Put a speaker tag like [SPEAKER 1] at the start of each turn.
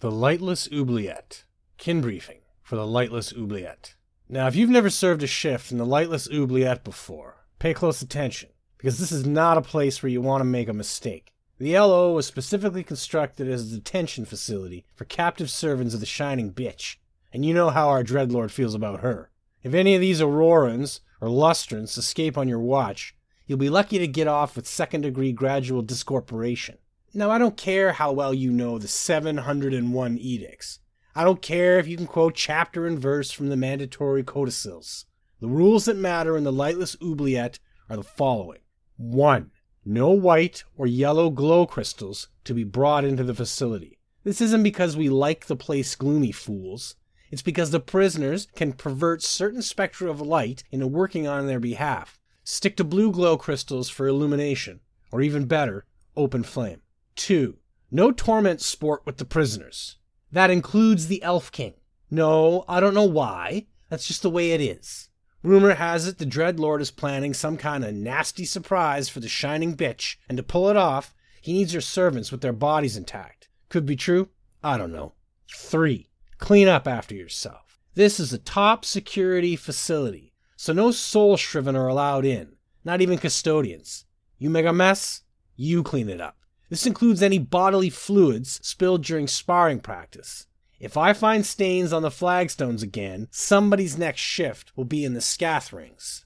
[SPEAKER 1] The Lightless Oubliette. Kin briefing for the Lightless Oubliette. Now, if you've never served a shift in the Lightless Oubliette before, pay close attention, because this is not a place where you want to make a mistake. The LO was specifically constructed as a detention facility for captive servants of the Shining Bitch, and you know how our Dreadlord feels about her. If any of these Aurorans or Lustrans escape on your watch, you'll be lucky to get off with second degree gradual discorporation. Now, I don't care how well you know the 701 edicts. I don't care if you can quote chapter and verse from the mandatory codicils. The rules that matter in the lightless oubliette are the following 1. No white or yellow glow crystals to be brought into the facility. This isn't because we like the place gloomy fools. It's because the prisoners can pervert certain spectra of light into working on their behalf. Stick to blue glow crystals for illumination, or even better, open flame. 2. No torment sport with the prisoners. That includes the Elf King. No, I don't know why. That's just the way it is. Rumor has it the Dread Lord is planning some kind of nasty surprise for the Shining Bitch, and to pull it off, he needs her servants with their bodies intact. Could be true? I don't know. 3. Clean up after yourself. This is a top security facility, so no soul shriven are allowed in, not even custodians. You make a mess, you clean it up. This includes any bodily fluids spilled during sparring practice. If I find stains on the flagstones again, somebody's next shift will be in the scath rings.